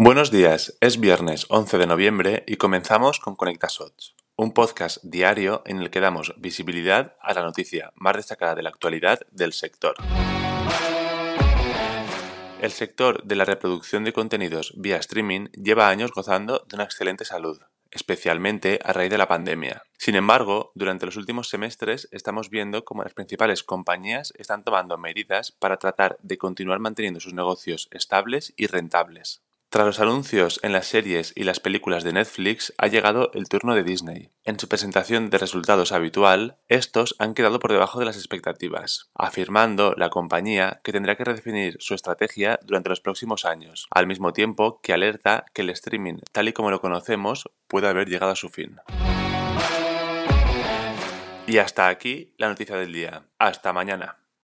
Buenos días, es viernes 11 de noviembre y comenzamos con ConectaShots, un podcast diario en el que damos visibilidad a la noticia más destacada de la actualidad del sector. El sector de la reproducción de contenidos vía streaming lleva años gozando de una excelente salud, especialmente a raíz de la pandemia. Sin embargo, durante los últimos semestres estamos viendo cómo las principales compañías están tomando medidas para tratar de continuar manteniendo sus negocios estables y rentables. Tras los anuncios en las series y las películas de Netflix, ha llegado el turno de Disney. En su presentación de resultados habitual, estos han quedado por debajo de las expectativas, afirmando la compañía que tendrá que redefinir su estrategia durante los próximos años, al mismo tiempo que alerta que el streaming, tal y como lo conocemos, puede haber llegado a su fin. Y hasta aquí la noticia del día. Hasta mañana.